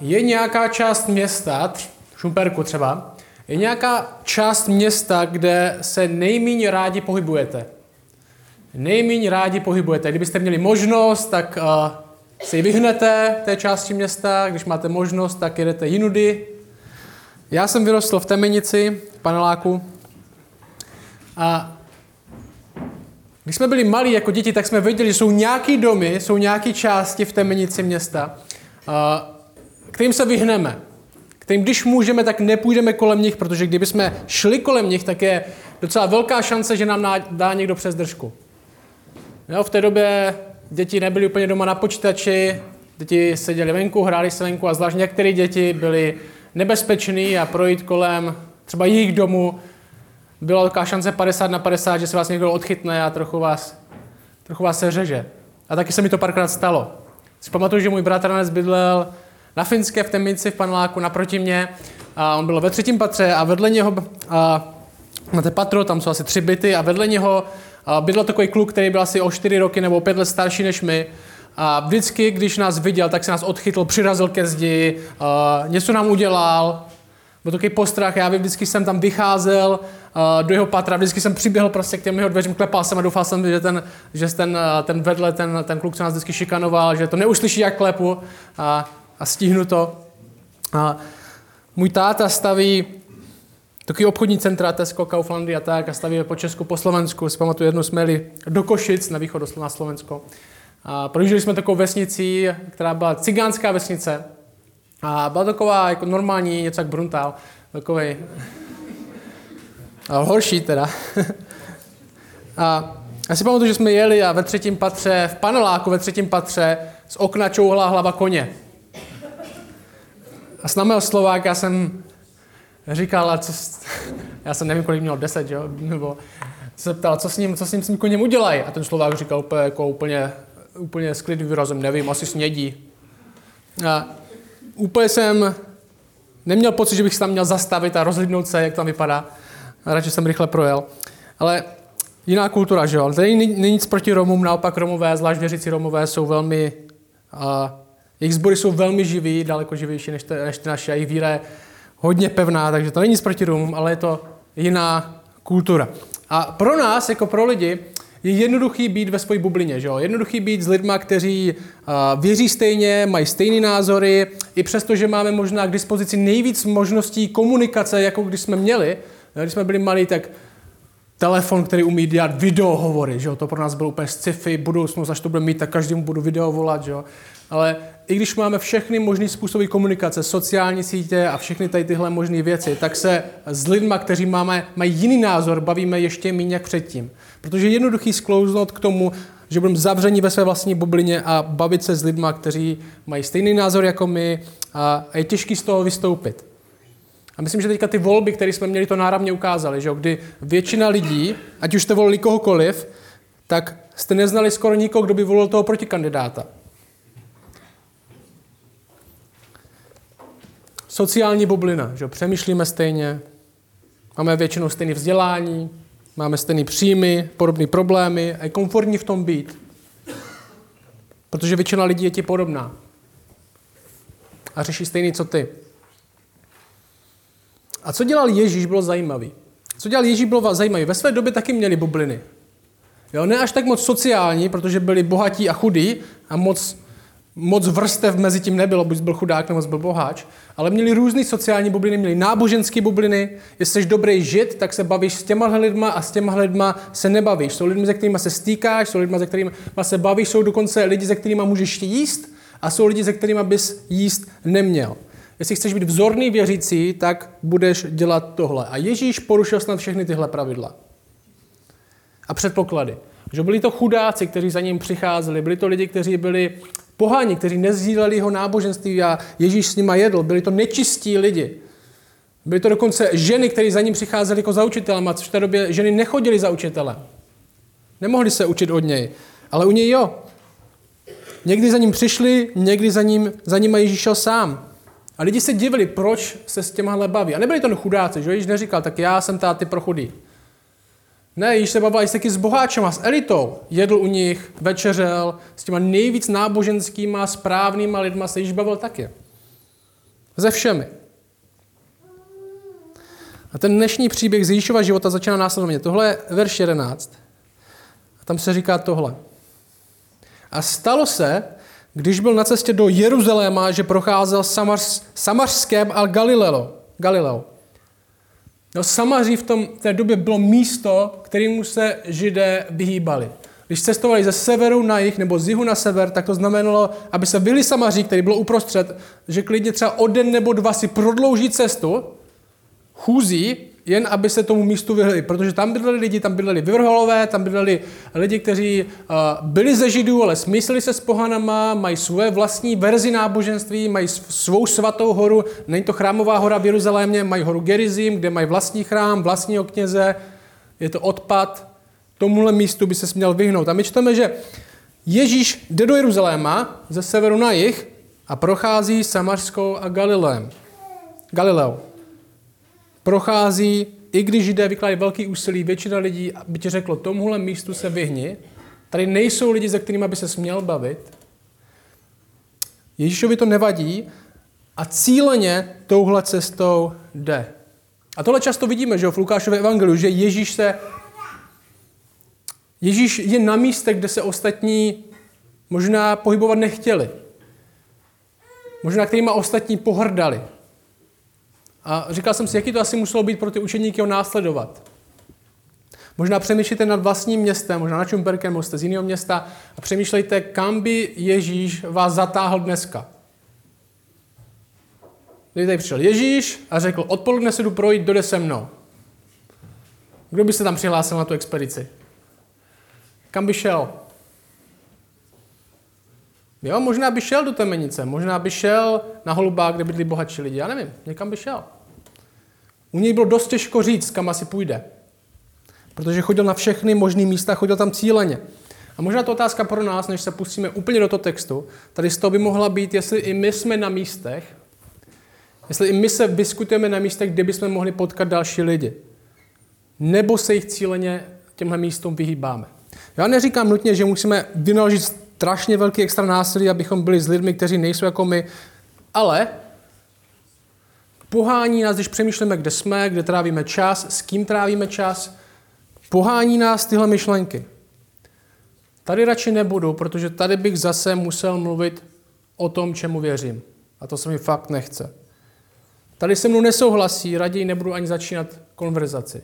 je nějaká část města, Šumperku třeba, je nějaká část města, kde se nejméně rádi pohybujete. Nejméně rádi pohybujete. Kdybyste měli možnost, tak uh, si vyhnete té části města, když máte možnost, tak jedete jinudy. Já jsem vyrostl v Temenici, v paneláku. A když jsme byli malí jako děti, tak jsme věděli, že jsou nějaký domy, jsou nějaké části v Temenici města, uh, kterým se vyhneme kterým když můžeme, tak nepůjdeme kolem nich, protože kdyby jsme šli kolem nich, tak je docela velká šance, že nám dá někdo přes držku. Jo, v té době děti nebyly úplně doma na počítači, děti seděli venku, hráli se venku a zvlášť některé děti byly nebezpečný a projít kolem třeba jejich domu byla taková šance 50 na 50, že se vás někdo odchytne a trochu vás, trochu vás se řeže. A taky se mi to párkrát stalo. Si pamatuju, že můj bratranec bydlel na Finské v Temnici v paneláku naproti mě. A on byl ve třetím patře a vedle něho, a, na té patro, tam jsou asi tři byty a vedle něho a bydlel takový kluk, který byl asi o čtyři roky nebo pět let starší než my. A vždycky, když nás viděl, tak se nás odchytl, přirazil ke zdi, a něco nám udělal, byl takový postrach, já vždycky jsem tam vycházel uh, do jeho patra, vždycky jsem přiběhl prostě k těm jeho dveřím, klepal jsem a doufal jsem, že ten, že ten, uh, ten vedle, ten, ten kluk, co nás vždycky šikanoval, že to neuslyší, jak klepu. A a stihnu to. A můj táta staví takový obchodní centra, Tesco, Kauflandy a tak a staví po Česku, po Slovensku. Si pamatuju, jednou jsme jeli do Košic na východ na Slovensko. A projížděli jsme takovou vesnici, která byla cigánská vesnice. A byla taková jako normální, něco jak Bruntál. Takový horší teda. a já si pamatuju, že jsme jeli a ve třetím patře, v paneláku ve třetím patře, z okna čouhla hlava koně. A s námi Slovák já jsem říkal, a co, já jsem nevím, kolik měl, deset, jo? nebo se ptal, co s ním, co s ním, s tím koněm udělají. A ten Slovák říkal úplně, jako úplně, úplně s klidným výrazem, nevím, asi snědí. A úplně jsem neměl pocit, že bych se tam měl zastavit a rozhlídnout se, jak tam vypadá. A radši jsem rychle projel. Ale jiná kultura, že jo. Tady není nic proti Romům, naopak Romové, zvlášť věřící Romové, jsou velmi jejich sbory jsou velmi živí, daleko živější než, te, než ty naše. A jejich víra je hodně pevná, takže to není nic proti Rumům, ale je to jiná kultura. A pro nás, jako pro lidi, je jednoduchý být ve své bublině. Že jo? Jednoduchý být s lidmi, kteří uh, věří stejně, mají stejné názory, i přesto, že máme možná k dispozici nejvíc možností komunikace, jako když jsme měli. Když jsme byli malí, tak telefon, který umí dělat videohovory, že jo? to pro nás bylo úplně sci-fi, budoucnost, až to bude mít, tak každému budu video volat, že jo? ale i když máme všechny možné způsoby komunikace, sociální sítě a všechny tady tyhle možné věci, tak se s lidmi, kteří máme, mají jiný názor, bavíme ještě méně jak předtím. Protože je jednoduchý sklouznout k tomu, že budeme zavření ve své vlastní bublině a bavit se s lidmi, kteří mají stejný názor jako my a je těžký z toho vystoupit. A myslím, že teďka ty volby, které jsme měli, to náravně ukázaly, že kdy většina lidí, ať už jste volili kohokoliv, tak jste neznali skoro nikoho, kdo by volil toho protikandidáta. sociální bublina, že přemýšlíme stejně, máme většinou stejné vzdělání, máme stejné příjmy, podobné problémy a je komfortní v tom být. Protože většina lidí je ti podobná. A řeší stejný, co ty. A co dělal Ježíš, bylo zajímavý. Co dělal Ježíš, bylo zajímavý. Ve své době taky měli bubliny. Jo, ne až tak moc sociální, protože byli bohatí a chudí a moc moc vrstev mezi tím nebylo, buď byl chudák nebo byl boháč, ale měli různé sociální bubliny, měli náboženské bubliny. Jestli jsi dobrý žid, tak se bavíš s těma lidma a s těma lidma se nebavíš. Jsou lidmi, se kterými se stýkáš, jsou lidmi, se kterými se bavíš, jsou dokonce lidi, se kterými můžeš jíst a jsou lidi, se kterými bys jíst neměl. Jestli chceš být vzorný věřící, tak budeš dělat tohle. A Ježíš porušil snad všechny tyhle pravidla. A předpoklady. Že byli to chudáci, kteří za ním přicházeli, byli to lidi, kteří byli Poháni, kteří nezdíleli jeho náboženství a Ježíš s nima jedl, byli to nečistí lidi. Byly to dokonce ženy, které za ním přicházely jako za učitelem a v té době ženy nechodily za učitelem. Nemohli se učit od něj, ale u něj jo. Někdy za ním přišli, někdy za ním, za ním Ježíš šel sám. A lidi se divili, proč se s těma baví. A nebyli to chudáci, že Ježíš neříkal, tak já jsem táty pro chudý. Ne, již se bavil taky s boháčema, s elitou. Jedl u nich, večeřel, s těma nejvíc náboženskýma, správnýma lidma se již bavil taky. Ze všemi. A ten dnešní příběh z Ježíšova života začíná následovně. Tohle je verš 11. A tam se říká tohle. A stalo se, když byl na cestě do Jeruzaléma, že procházel Samars, Samařském a Galileo. Galileo. No, Samaří v tom, té době bylo místo, kterému se židé vyhýbali. Když cestovali ze severu na jih nebo z jihu na sever, tak to znamenalo, aby se byli Samaří, který bylo uprostřed, že klidně třeba o den nebo dva si prodlouží cestu, chůzí, jen aby se tomu místu vyhli, protože tam bydleli lidi, tam bydleli vyvrholové, tam bydleli lidi, kteří uh, byli ze židů, ale smysleli se s pohanama, mají své vlastní verzi náboženství, mají svou svatou horu, není to chrámová hora v Jeruzalémě, mají horu Gerizim, kde mají vlastní chrám, vlastního kněze, je to odpad, tomuhle místu by se měl vyhnout. A my čteme, že Ježíš jde do Jeruzaléma ze severu na jih a prochází Samarskou a Galileem. Galileou prochází, i když jde vykladají velký úsilí, většina lidí by ti řeklo, tomuhle místu se vyhni, tady nejsou lidi, se kterými by se směl bavit. Ježíšovi to nevadí a cíleně touhle cestou jde. A tohle často vidíme, že v Lukášově evangeliu, že Ježíš se Ježíš je na místech, kde se ostatní možná pohybovat nechtěli. Možná kterýma ostatní pohrdali. A říkal jsem si, jaký to asi muselo být pro ty učeníky ho následovat. Možná přemýšlíte nad vlastním městem, možná na Čumperkem, jste z jiného města a přemýšlejte, kam by Ježíš vás zatáhl dneska. Když tady přišel Ježíš a řekl, odpoledne se jdu projít, dojde se mnou. Kdo by se tam přihlásil na tu expedici? Kam by šel? Jo, možná by šel do Temenice, možná by šel na Holubák, kde bydlí bohatší lidi, já nevím, někam by šel. U něj bylo dost těžko říct, kam asi půjde. Protože chodil na všechny možné místa, chodil tam cíleně. A možná to otázka pro nás, než se pustíme úplně do toho textu, tady z toho by mohla být, jestli i my jsme na místech, jestli i my se diskutujeme na místech, kde bychom mohli potkat další lidi. Nebo se jich cíleně těmhle místům vyhýbáme. Já neříkám nutně, že musíme vynaložit strašně velký extra násilí, abychom byli s lidmi, kteří nejsou jako my, ale pohání nás, když přemýšlíme, kde jsme, kde trávíme čas, s kým trávíme čas, pohání nás tyhle myšlenky. Tady radši nebudu, protože tady bych zase musel mluvit o tom, čemu věřím. A to se mi fakt nechce. Tady se mnou nesouhlasí, raději nebudu ani začínat konverzaci.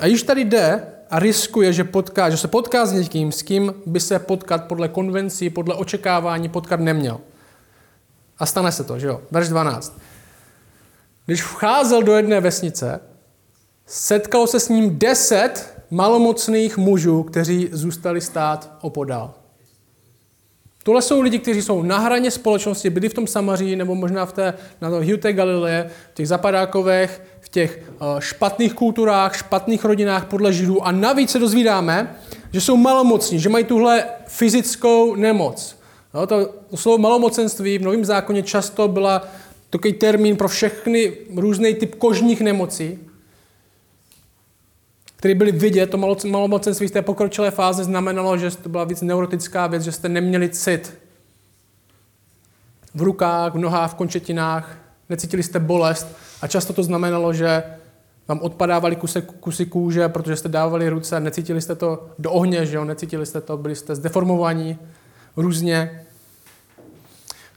A již tady jde a riskuje, že, potká, že se potká s někým, s kým by se potkat podle konvencí, podle očekávání potkat neměl. A stane se to, že jo? Verš 12. Když vcházel do jedné vesnice, setkalo se s ním deset malomocných mužů, kteří zůstali stát opodál. Tohle jsou lidi, kteří jsou na hraně společnosti, byli v tom Samaří, nebo možná v té, na to té Galileje, v těch zapadákových, v těch uh, špatných kulturách, špatných rodinách podle Židů. A navíc se dozvídáme, že jsou malomocní, že mají tuhle fyzickou nemoc. No, to, to slovo malomocenství v Novém zákoně často byla takový termín pro všechny různý typ kožních nemocí, které byly vidět. To malomocenství z té pokročilé fáze znamenalo, že to byla víc neurotická věc, že jste neměli cit v rukách, v nohách, v končetinách, necítili jste bolest a často to znamenalo, že vám odpadávaly kusy, kusy kůže, protože jste dávali ruce, necítili jste to do ohně, že jo? necítili jste to, byli jste zdeformovaní různě.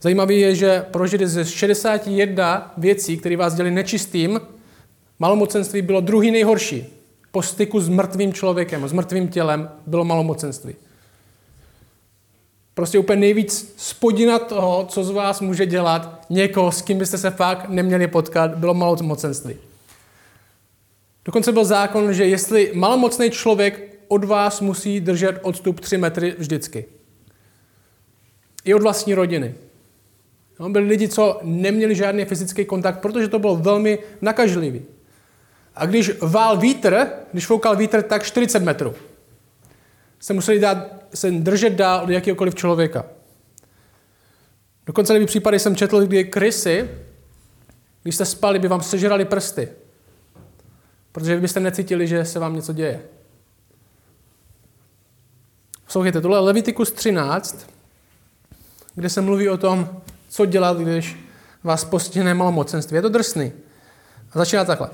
Zajímavé je, že pro Židy ze 61 věcí, které vás dělali nečistým, malomocenství bylo druhý nejhorší. Po styku s mrtvým člověkem, s mrtvým tělem bylo malomocenství. Prostě úplně nejvíc spodina toho, co z vás může dělat někoho, s kým byste se fakt neměli potkat, bylo malomocenství. Dokonce byl zákon, že jestli malomocný člověk od vás musí držet odstup 3 metry vždycky. I od vlastní rodiny. No, byli lidi, co neměli žádný fyzický kontakt, protože to bylo velmi nakažlivý. A když vál vítr, když foukal vítr, tak 40 metrů. Se museli dát, se držet dál od jakéhokoliv člověka. Dokonce v případy jsem četl, kdy krysy, když jste spali, by vám sežrali prsty. Protože byste necítili, že se vám něco děje. Poslouchejte, tohle je Leviticus 13, kde se mluví o tom, co dělat, když vás postihne malomocenství. Je to drsný. A začíná takhle.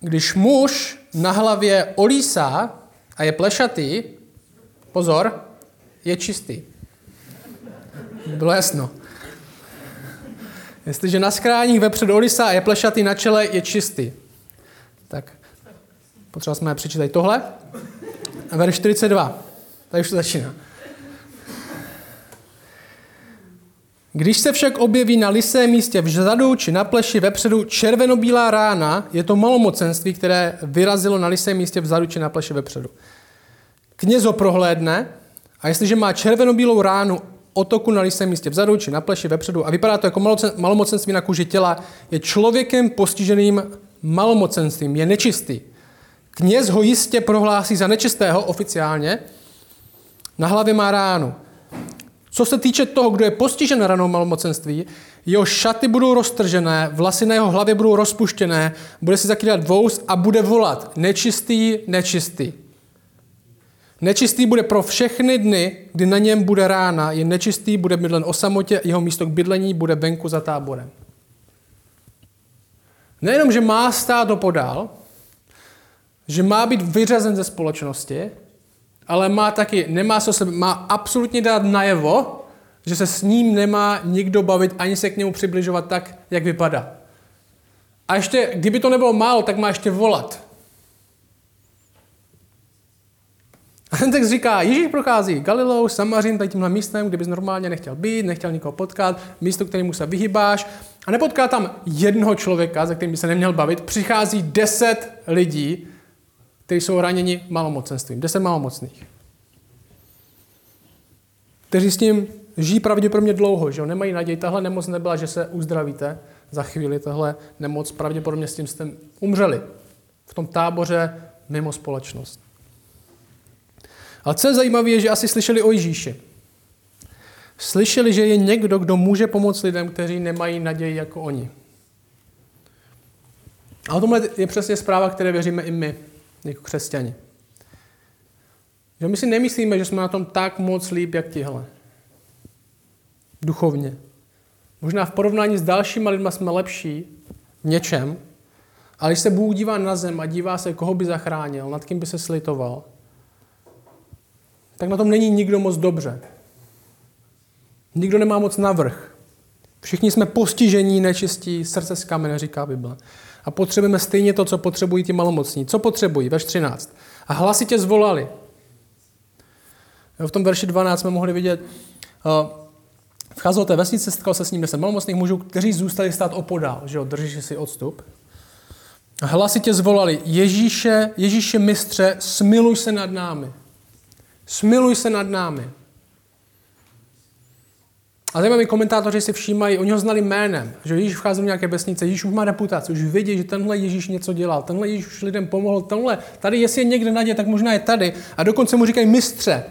Když muž na hlavě olísá a je plešatý, pozor, je čistý. Bylo jasno. Jestliže na skráních vepředu olísá a je plešatý na čele, je čistý. Tak, potřeba jsme přečítat tohle. Verš 42. Tady už to začíná. Když se však objeví na lisém místě vzadu či na pleši vepředu červenobílá rána, je to malomocenství, které vyrazilo na lisém místě vzadu či na pleši vepředu. Kněz ho prohlédne a jestliže má červenobílou ránu otoku na lisém místě vzadu či na pleši vepředu a vypadá to jako malomocenství na kůži těla, je člověkem postiženým malomocenstvím, je nečistý. Kněz ho jistě prohlásí za nečistého oficiálně, na hlavě má ránu. Co se týče toho, kdo je postižen ranou malomocenství, jeho šaty budou roztržené, vlasy na jeho hlavě budou rozpuštěné, bude si zakrývat vous a bude volat nečistý, nečistý. Nečistý bude pro všechny dny, kdy na něm bude rána, je nečistý, bude bydlen o samotě, jeho místo k bydlení bude venku za táborem. Nejenom, že má stát opodál, že má být vyřazen ze společnosti, ale má taky, nemá se sebe, má absolutně dát najevo, že se s ním nemá nikdo bavit, ani se k němu přibližovat tak, jak vypadá. A ještě, kdyby to nebylo málo, tak má ještě volat. A ten text říká, Ježíš prochází Galilou, Samařin, tady tímhle místem, kde bys normálně nechtěl být, nechtěl nikoho potkat, místo, kterému se vyhybáš a nepotká tam jednoho člověka, se kterým by se neměl bavit, přichází deset lidí, kteří jsou raněni malomocenstvím. Deset malomocných. Kteří s tím žijí pravděpodobně dlouho, že jo? nemají naději. Tahle nemoc nebyla, že se uzdravíte za chvíli. Tahle nemoc pravděpodobně s tím jste umřeli. V tom táboře mimo společnost. Ale co je zajímavé, je, že asi slyšeli o Ježíši. Slyšeli, že je někdo, kdo může pomoct lidem, kteří nemají naději jako oni. A o tomhle je přesně zpráva, které věříme i my jako křesťani. Že my si nemyslíme, že jsme na tom tak moc líp, jak tihle. Duchovně. Možná v porovnání s dalšíma lidma jsme lepší v něčem, ale když se Bůh dívá na zem a dívá se, koho by zachránil, nad kým by se slitoval, tak na tom není nikdo moc dobře. Nikdo nemá moc navrh. Všichni jsme postižení, nečistí, srdce z kamene, říká Bible. A potřebujeme stejně to, co potřebují ti malomocní. Co potřebují? Verš 13. A hlasitě zvolali. V tom verši 12 jsme mohli vidět, uh, vcházel do té vesnice, setkal se s ním deset malomocných mužů, kteří zůstali stát opodál, že jo, drží si odstup. A hlasitě zvolali, Ježíše, Ježíše mistře, smiluj se nad námi. Smiluj se nad námi. A zajímaví komentátoři si všímají, oni ho znali jménem, že Ježíš vchází v nějaké vesnice, Ježíš už má reputaci, už vidí, že tenhle Ježíš něco dělal, tenhle Ježíš už lidem pomohl, tenhle, tady jestli je někde naděje, tak možná je tady. A dokonce mu říkají mistře,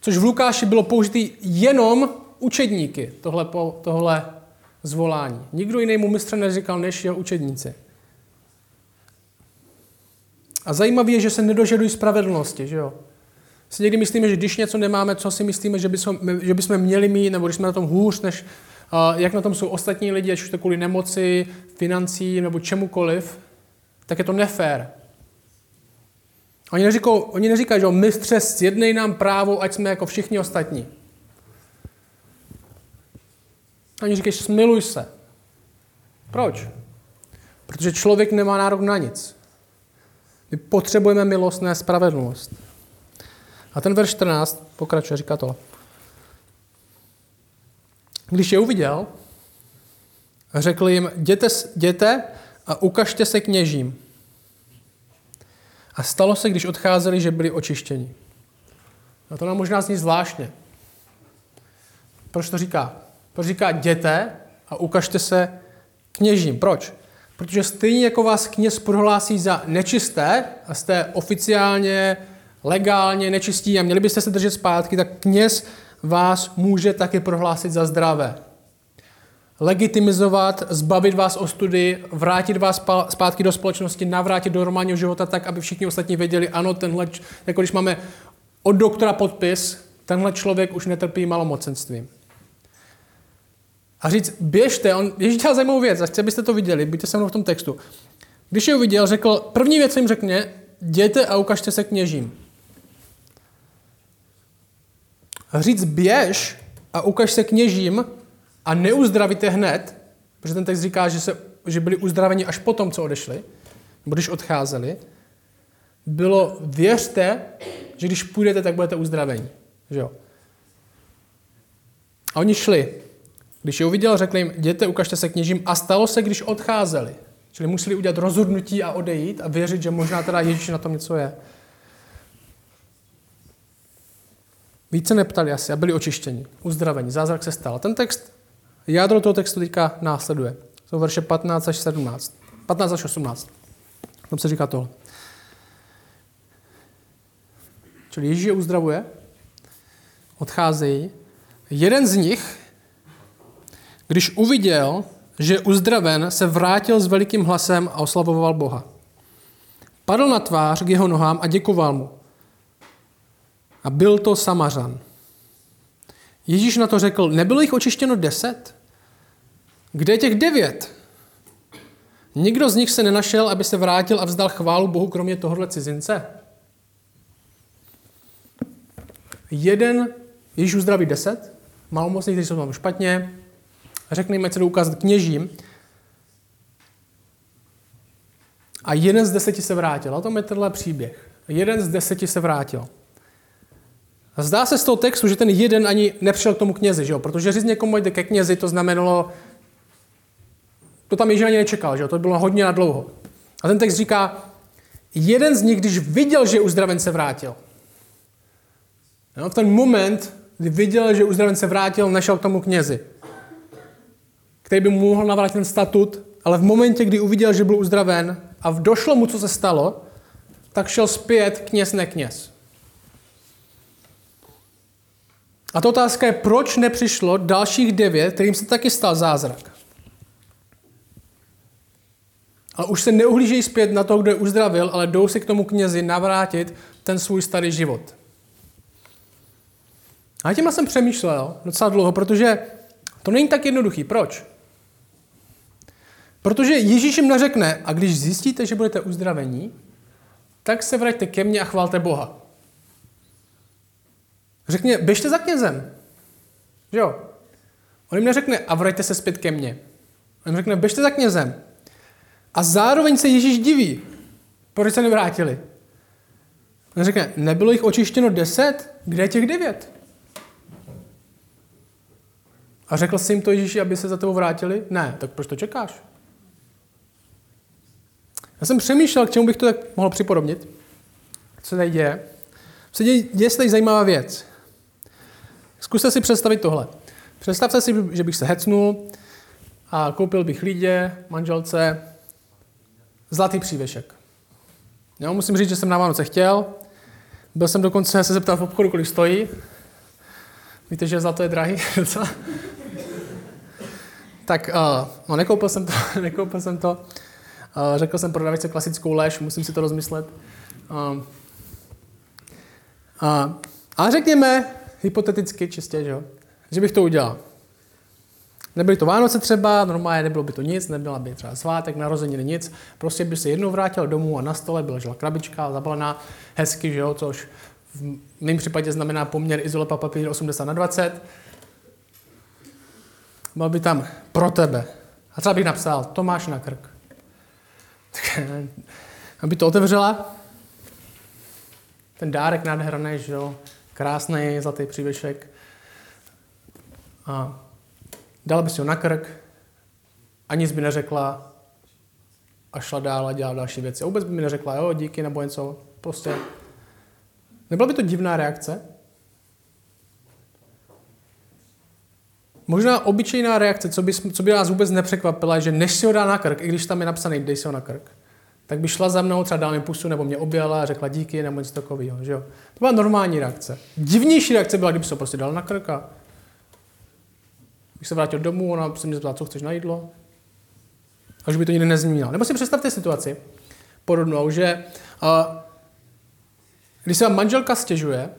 což v Lukáši bylo použitý jenom učedníky, tohle, tohle zvolání. Nikdo jiný mu mistře neříkal, než jeho učedníci. A zajímavé je, že se nedožadují spravedlnosti, že jo? Si někdy myslíme, že když něco nemáme, co si myslíme, že bychom, že bychom měli mít, nebo když jsme na tom hůř, než uh, jak na tom jsou ostatní lidi, ať už to kvůli nemoci, financí nebo čemukoliv, tak je to nefér. Oni, neříkou, oni neříkají, že mistře, sjednej nám právo, ať jsme jako všichni ostatní. Oni říkají, smiluj se. Proč? Protože člověk nemá nárok na nic. My potřebujeme milostné spravedlnost. A ten verš 14 pokračuje, říká to. Když je uviděl, řekl jim, jděte, jděte a ukažte se kněžím. A stalo se, když odcházeli, že byli očištěni. A to nám možná zní zvláštně. Proč to říká? Proč říká jděte a ukažte se kněžím? Proč? Protože stejně jako vás kněz prohlásí za nečisté a jste oficiálně legálně nečistí a měli byste se držet zpátky, tak kněz vás může taky prohlásit za zdravé. Legitimizovat, zbavit vás o studii, vrátit vás zpátky do společnosti, navrátit do normálního života tak, aby všichni ostatní věděli, ano, tenhle, jako když máme od doktora podpis, tenhle člověk už netrpí malomocenstvím. a říct, běžte, on, Ježíš dělal zajímavou věc, a chci, abyste to viděli, buďte se mnou v tom textu. Když je uviděl, řekl, první věc jim řekne, jděte a ukažte se kněžím. Říct běž a ukaž se kněžím a neuzdravíte hned, protože ten text říká, že, se, že byli uzdraveni až potom, co odešli, nebo když odcházeli, bylo věřte, že když půjdete, tak budete uzdraveni. Že jo? A oni šli. Když je uviděl, řekli jim, jděte, ukažte se kněžím. A stalo se, když odcházeli. Čili museli udělat rozhodnutí a odejít a věřit, že možná teda Ježíš na tom něco je. Více neptali asi a byli očištěni, uzdraveni. Zázrak se stal. Ten text, jádro toho textu teďka následuje. Jsou verše 15 až 17. 15 až 18. Tam se říká tohle. Čili Ježíš je uzdravuje, odcházejí. Jeden z nich, když uviděl, že je uzdraven, se vrátil s velikým hlasem a oslavoval Boha. Padl na tvář k jeho nohám a děkoval mu. A byl to Samařan. Ježíš na to řekl, nebylo jich očištěno deset? Kde je těch devět? Nikdo z nich se nenašel, aby se vrátil a vzdal chválu Bohu, kromě tohohle cizince. Jeden Ježíš uzdraví deset, malomocných, kteří jsou tam špatně, řekne jim, se ukázat kněžím. A jeden z deseti se vrátil. A to je tenhle příběh. Jeden z deseti se vrátil. Zdá se z toho textu, že ten jeden ani nepřišel k tomu knězi, že jo? protože říct někomu jde ke knězi, to znamenalo, to tam Ježíš ani nečekal, že jo? to bylo hodně na dlouho. A ten text říká, jeden z nich, když viděl, že uzdraven se vrátil. Jo? V ten moment, kdy viděl, že uzdraven se vrátil, nešel k tomu knězi, který by mu mohl navrátit ten statut, ale v momentě, kdy uviděl, že byl uzdraven a došlo mu, co se stalo, tak šel zpět kněz, nekněz. A ta otázka je, proč nepřišlo dalších devět, kterým se taky stal zázrak. A už se neuhlížejí zpět na to, kdo je uzdravil, ale jdou si k tomu knězi navrátit ten svůj starý život. A tím jsem přemýšlel docela dlouho, protože to není tak jednoduchý. Proč? Protože Ježíš jim neřekne, a když zjistíte, že budete uzdravení, tak se vraťte ke mně a chválte Boha. Řekně, běžte za knězem. Že jo? On jim neřekne, a vraťte se zpět ke mně. On jim řekne, běžte za knězem. A zároveň se Ježíš diví, proč se nevrátili. On řekne, nebylo jich očištěno deset? Kde je těch devět? A řekl jsi jim to Ježíši, aby se za tebou vrátili? Ne, tak proč to čekáš? Já jsem přemýšlel, k čemu bych to tak mohl připodobnit. Co se tady děje? Se děje, děje se tady zajímavá věc. Zkuste si představit tohle. Představte si, že bych se hecnul a koupil bych lidě, manželce, zlatý přívěšek. Jo, musím říct, že jsem na Vánoce chtěl. Byl jsem dokonce se zeptal v obchodu, kolik stojí. Víte, že zlato je drahý docela. tak, uh, no nekoupil jsem to, nekoupil jsem to. Uh, řekl jsem prodavačce klasickou lež, musím si to rozmyslet. Uh, uh, ale řekněme, hypoteticky čistě, že, jo, že bych to udělal. Nebyly to Vánoce třeba, normálně nebylo by to nic, nebyla by třeba svátek, narozeniny, nic. Prostě by se jednou vrátil domů a na stole byla žila krabička zabalená hezky, že jo, což v mém případě znamená poměr izolepa papír 80 na 20. Byl by tam pro tebe. A třeba bych napsal Tomáš na krk. aby to otevřela. Ten dárek nádherný, že jo, krásný zlatý přívěšek. A dala by si ho na krk a nic by neřekla a šla dál a dělala další věci. A vůbec by mi neřekla, jo, díky nebo něco. Prostě. Nebyla by to divná reakce? Možná obyčejná reakce, co by, co by nás vůbec nepřekvapila, že než si ho dá na krk, i když tam je napsaný, dej si ho na krk, tak by šla za mnou, třeba dala mi pusu, nebo mě objala a řekla díky, nebo něco takového. Že jo? To byla normální reakce. Divnější reakce byla, kdyby se prostě dal na krk a bych se vrátil domů, ona se mě zeptala, co chceš na jídlo. A že by to nikdy nezmínila. Nebo si představte situaci podobnou, že uh, když se vám manželka stěžuje,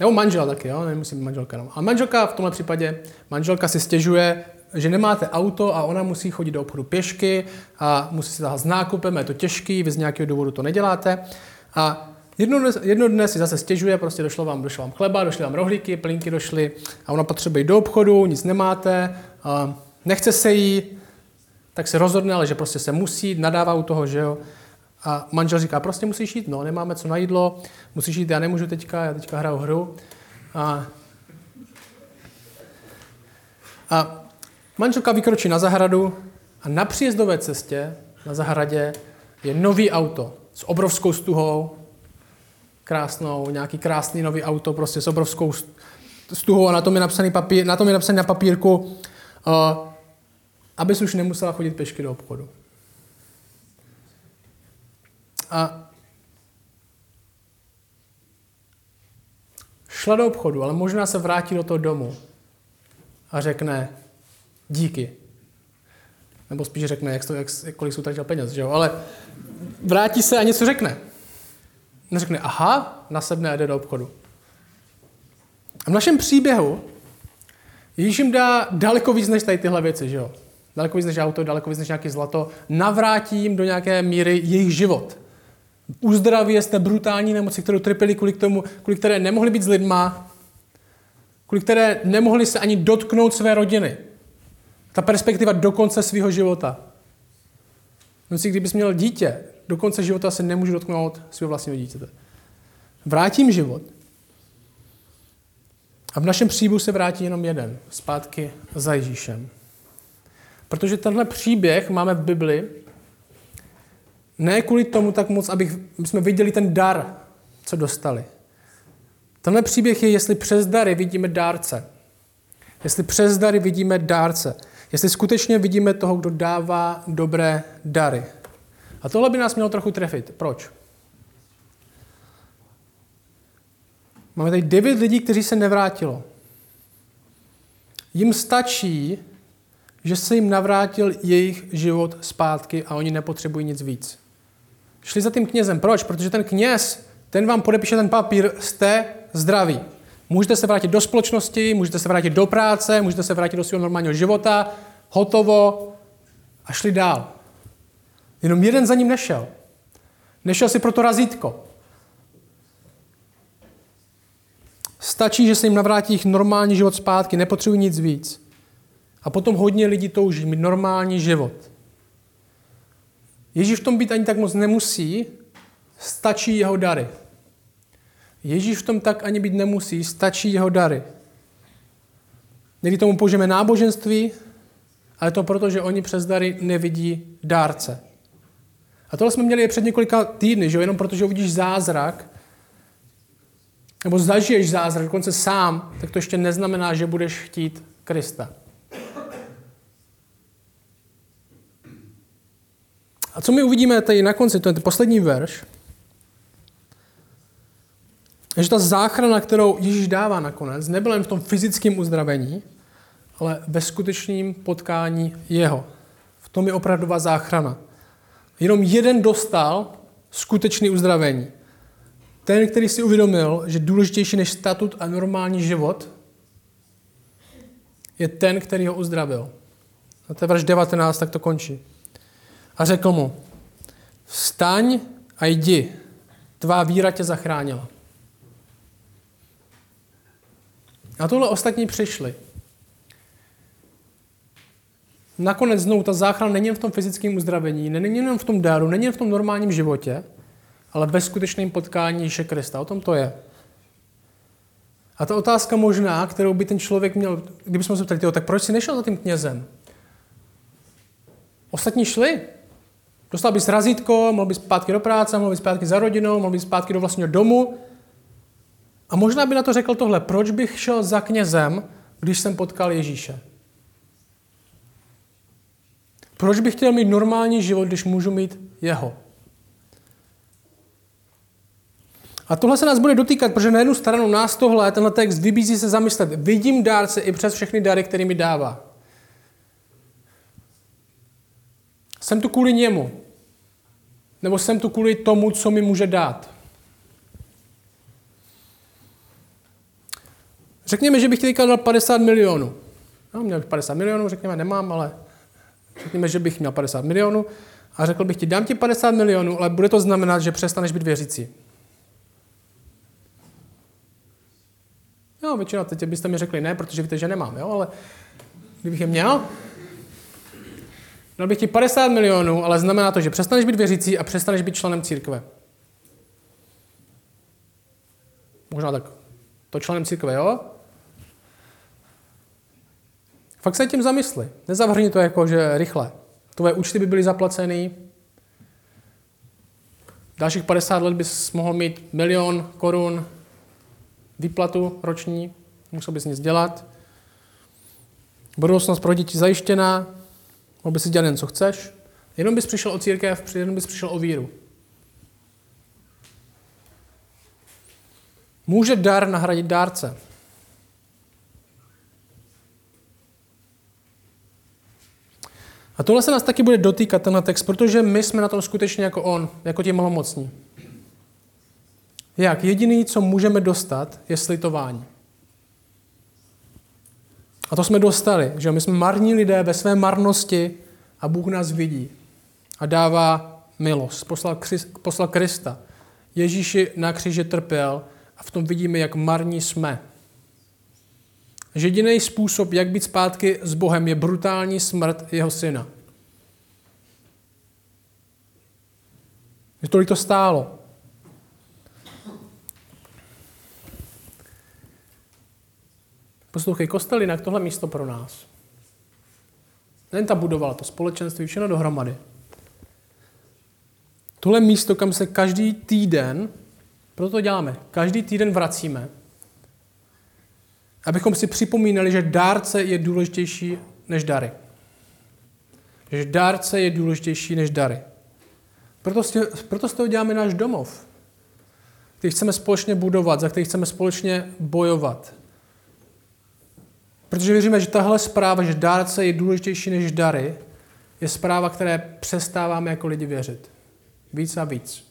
nebo manžel taky, jo, nemusím manželka, no. A manželka v tomhle případě, manželka si stěžuje že nemáte auto a ona musí chodit do obchodu pěšky a musí se tahat s nákupem, je to těžký, vy z nějakého důvodu to neděláte. A jedno dne, jedno dne si zase stěžuje, prostě došlo vám, došlo vám chleba, došly vám rohlíky, plinky došly a ona potřebuje jít do obchodu, nic nemáte, a nechce se jí, tak se rozhodne, ale že prostě se musí, nadává u toho, že jo. A manžel říká, prostě musíš jít, no, nemáme co na jídlo, musíš jít, já nemůžu teďka, já teďka hraju hru. A, a manželka vykročí na zahradu a na příjezdové cestě na zahradě je nový auto s obrovskou stuhou, krásnou, nějaký krásný nový auto, prostě s obrovskou stuhou a na tom je napsaný, papír, na, tom je napsaný na papírku, uh, abys už nemusela chodit pešky do obchodu. A šla do obchodu, ale možná se vrátí do toho domu a řekne díky. Nebo spíš řekne, jak to, jak, kolik jsou utratil peněz, že jo? Ale vrátí se a něco řekne. Neřekne, aha, nasedne a jde do obchodu. A v našem příběhu Ježíš jim dá daleko víc než tady tyhle věci, že jo? Daleko víc než auto, daleko víc než nějaké zlato. Navrátí jim do nějaké míry jejich život. Uzdraví je z té brutální nemoci, kterou trpěli kvůli, tomu, kvůli které nemohli být s lidma, kvůli které nemohli se ani dotknout své rodiny. Ta perspektiva do konce svého života. No si, kdybys měl dítě, do konce života se nemůžu dotknout svého vlastního dítěte. Vrátím život. A v našem příběhu se vrátí jenom jeden, zpátky za Ježíšem. Protože tenhle příběh máme v Bibli ne kvůli tomu tak moc, aby jsme viděli ten dar, co dostali. Tenhle příběh je, jestli přes dary vidíme dárce. Jestli přes dary vidíme dárce. Jestli skutečně vidíme toho, kdo dává dobré dary. A tohle by nás mělo trochu trefit. Proč? Máme tady devět lidí, kteří se nevrátilo. Jim stačí, že se jim navrátil jejich život zpátky a oni nepotřebují nic víc. Šli za tím knězem. Proč? Protože ten kněz, ten vám podepíše ten papír, jste zdraví. Můžete se vrátit do společnosti, můžete se vrátit do práce, můžete se vrátit do svého normálního života, hotovo a šli dál. Jenom jeden za ním nešel. Nešel si pro to razítko. Stačí, že se jim navrátí jejich normální život zpátky, nepotřebují nic víc. A potom hodně lidí touží mít normální život. Ježíš v tom být ani tak moc nemusí, stačí jeho dary. Ježíš v tom tak ani být nemusí, stačí jeho dary. Někdy tomu použijeme náboženství, ale to proto, že oni přes dary nevidí dárce. A tohle jsme měli před několika týdny, že jo? jenom protože uvidíš zázrak, nebo zažiješ zázrak, dokonce sám, tak to ještě neznamená, že budeš chtít Krista. A co my uvidíme tady na konci, to je ten poslední verš, že ta záchrana, kterou Ježíš dává nakonec, nebyla jen v tom fyzickém uzdravení, ale ve skutečném potkání jeho. V tom je opravdová záchrana. Jenom jeden dostal skutečný uzdravení. Ten, který si uvědomil, že důležitější než statut a normální život je ten, který ho uzdravil. A to je verš 19, tak to končí. A řekl mu, vstaň a jdi, tvá víra tě zachránila. A tohle ostatní přišli. Nakonec znovu ta záchrana není v tom fyzickém uzdravení, není jen v tom dáru, není jen v tom normálním životě, ale ve skutečném potkání Ježíše Krista. O tom to je. A ta otázka možná, kterou by ten člověk měl, kdybychom se ptali, tak proč si nešel za tím knězem? Ostatní šli. Dostal bys razítko, mohl bys zpátky do práce, mohl bys zpátky za rodinou, mohl bys zpátky do vlastního domu. A možná by na to řekl tohle, proč bych šel za knězem, když jsem potkal Ježíše? Proč bych chtěl mít normální život, když můžu mít jeho? A tohle se nás bude dotýkat, protože na jednu stranu nás tohle, tenhle text vybízí se zamyslet. Vidím dárce i přes všechny dary, které mi dává. Jsem tu kvůli němu. Nebo jsem tu kvůli tomu, co mi může dát. Řekněme, že bych teďka dal 50 milionů. No, měl bych 50 milionů, řekněme, nemám, ale řekněme, že bych měl 50 milionů a řekl bych ti, dám ti 50 milionů, ale bude to znamenat, že přestaneš být věřící. Jo, většinou teď byste mi řekli ne, protože víte, že nemám, jo, ale kdybych je měl, dal bych ti 50 milionů, ale znamená to, že přestaneš být věřící a přestaneš být členem církve. Možná tak to členem církve, jo? Fakt se tím zamysli. Nezavrhni to jako, že rychle. Tvoje účty by byly zaplaceny. Dalších 50 let bys mohl mít milion korun výplatu roční, musel bys nic dělat. Budoucnost pro děti zajištěná, mohl bys si dělat jen, co chceš. Jenom bys přišel o církev, jenom bys přišel o víru. Může dar nahradit dárce? A tohle se nás taky bude dotýkat, tenhle text, protože my jsme na tom skutečně jako on, jako ti malomocní. Jak? Jediný, co můžeme dostat, je slitování. A to jsme dostali, že my jsme marní lidé ve své marnosti a Bůh nás vidí a dává milost. Poslal, Christ, poslal Krista. Ježíši na kříži trpěl a v tom vidíme, jak marní jsme. Že jediný způsob, jak být zpátky s Bohem, je brutální smrt jeho syna. Že tolik to stálo. Poslouchej, kostel jinak tohle místo pro nás. Nejen ta budovala to společenství, všechno dohromady. Tohle místo, kam se každý týden, proto to děláme, každý týden vracíme, abychom si připomínali, že dárce je důležitější než dary. Že dárce je důležitější než dary. Proto, proto z toho děláme náš domov, který chceme společně budovat, za který chceme společně bojovat. Protože věříme, že tahle zpráva, že dárce je důležitější než dary, je zpráva, které přestáváme jako lidi věřit. Víc a víc.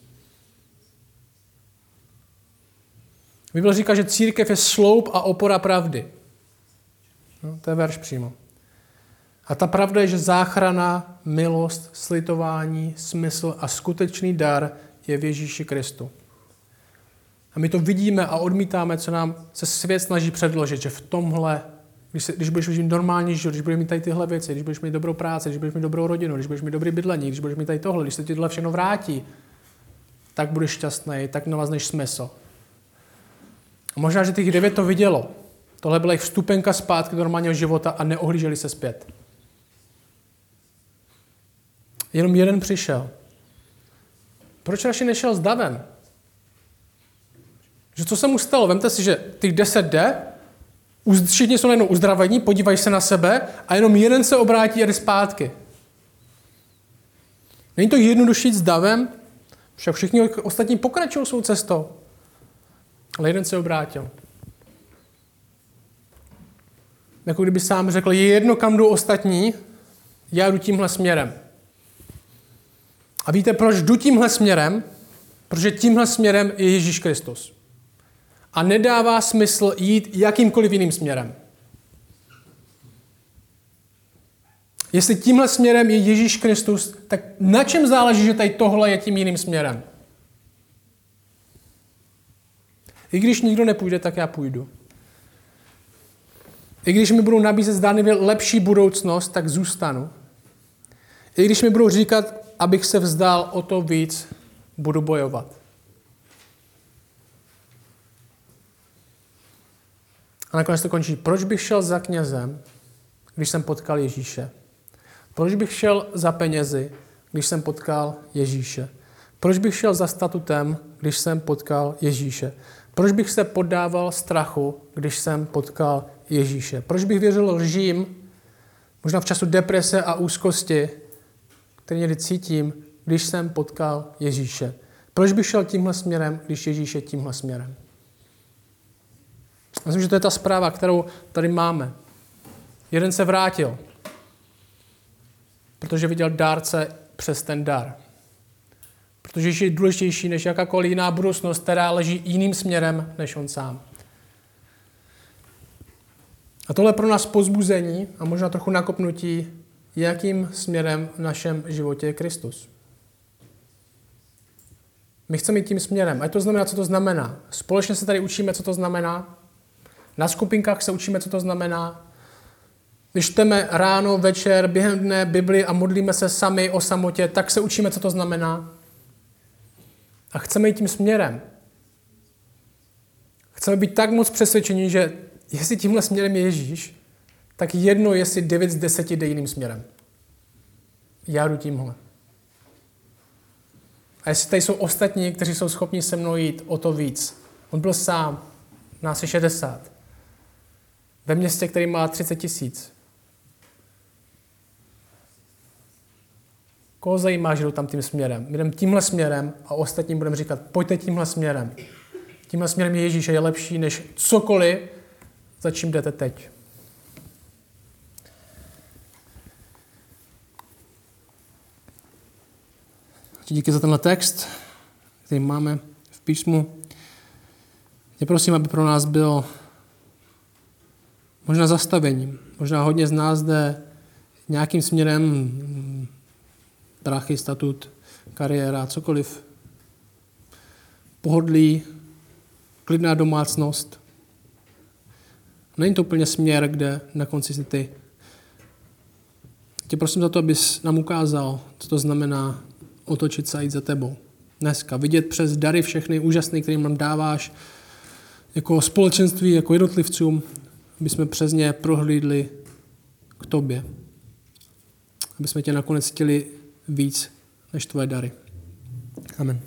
Bible říká, že církev je sloup a opora pravdy. No, to je verš přímo. A ta pravda je, že záchrana, milost, slitování, smysl a skutečný dar je v Ježíši Kristu. A my to vidíme a odmítáme, co nám se svět snaží předložit, že v tomhle když, se, když budeš mít normální život, když budeš mít tady tyhle věci, když budeš mít dobrou práci, když budeš mít dobrou rodinu, když budeš mít dobrý bydlení, když budeš mít tady tohle, když se ti tohle všechno vrátí, tak budeš šťastný, tak nalezneš smysl. Možná, že těch devět to vidělo. Tohle byla jejich vstupenka zpátky do normálního života a neohlíželi se zpět. Jenom jeden přišel. Proč radši nešel s davem? Že co se mu stalo? Vemte si, že těch deset jde Všichni jsou najednou uzdravení, podívají se na sebe a jenom jeden se obrátí a jde zpátky. Není to jednodušší s davem, však všichni ostatní pokračují svou cestou. Ale jeden se obrátil. Jako kdyby sám řekl, je jedno, kam jdou ostatní, já jdu tímhle směrem. A víte, proč jdu tímhle směrem? Protože tímhle směrem je Ježíš Kristus a nedává smysl jít jakýmkoliv jiným směrem. Jestli tímhle směrem je Ježíš Kristus, tak na čem záleží, že tady tohle je tím jiným směrem? I když nikdo nepůjde, tak já půjdu. I když mi budou nabízet zdánlivě lepší budoucnost, tak zůstanu. I když mi budou říkat, abych se vzdal o to víc, budu bojovat. A nakonec to končí. Proč bych šel za knězem, když jsem potkal Ježíše? Proč bych šel za penězi, když jsem potkal Ježíše? Proč bych šel za statutem, když jsem potkal Ježíše? Proč bych se poddával strachu, když jsem potkal Ježíše? Proč bych věřil lžím, možná v času deprese a úzkosti, který někdy cítím, když jsem potkal Ježíše? Proč bych šel tímhle směrem, když Ježíš je tímhle směrem? Myslím, že to je ta zpráva, kterou tady máme. Jeden se vrátil, protože viděl dárce přes ten dar. Protože je důležitější než jakákoliv jiná budoucnost, která leží jiným směrem než on sám. A tohle pro nás pozbuzení a možná trochu nakopnutí, jakým směrem v našem životě je Kristus. My chceme jít tím směrem. A to znamená, co to znamená. Společně se tady učíme, co to znamená. Na skupinkách se učíme, co to znamená. Když čteme ráno, večer, během dne Bibli a modlíme se sami o samotě, tak se učíme, co to znamená. A chceme jít tím směrem. Chceme být tak moc přesvědčení, že jestli tímhle směrem je Ježíš, tak jedno, jestli 9 z 10 jde jiným směrem. Já jdu tímhle. A jestli tady jsou ostatní, kteří jsou schopni se mnou jít o to víc. On byl sám, nás je 60. Ve městě, který má 30 tisíc. Koho zajímá, že jdu tam tím směrem? My jdeme tímhle směrem a ostatním budeme říkat, pojďte tímhle směrem. Tímhle směrem je Ježíš a je lepší než cokoliv, za čím jdete teď. Díky za tenhle text, který máme v písmu. Tě prosím, aby pro nás byl možná zastavením. Možná hodně z nás jde nějakým směrem prachy, statut, kariéra, cokoliv. Pohodlí, klidná domácnost. Není to úplně směr, kde na konci si ty. Tě prosím za to, abys nám ukázal, co to znamená otočit se a jít za tebou. Dneska vidět přes dary všechny úžasné, které nám dáváš, jako společenství, jako jednotlivcům, aby jsme přes ně prohlídli k tobě. Aby jsme tě nakonec chtěli víc než tvoje dary. Amen.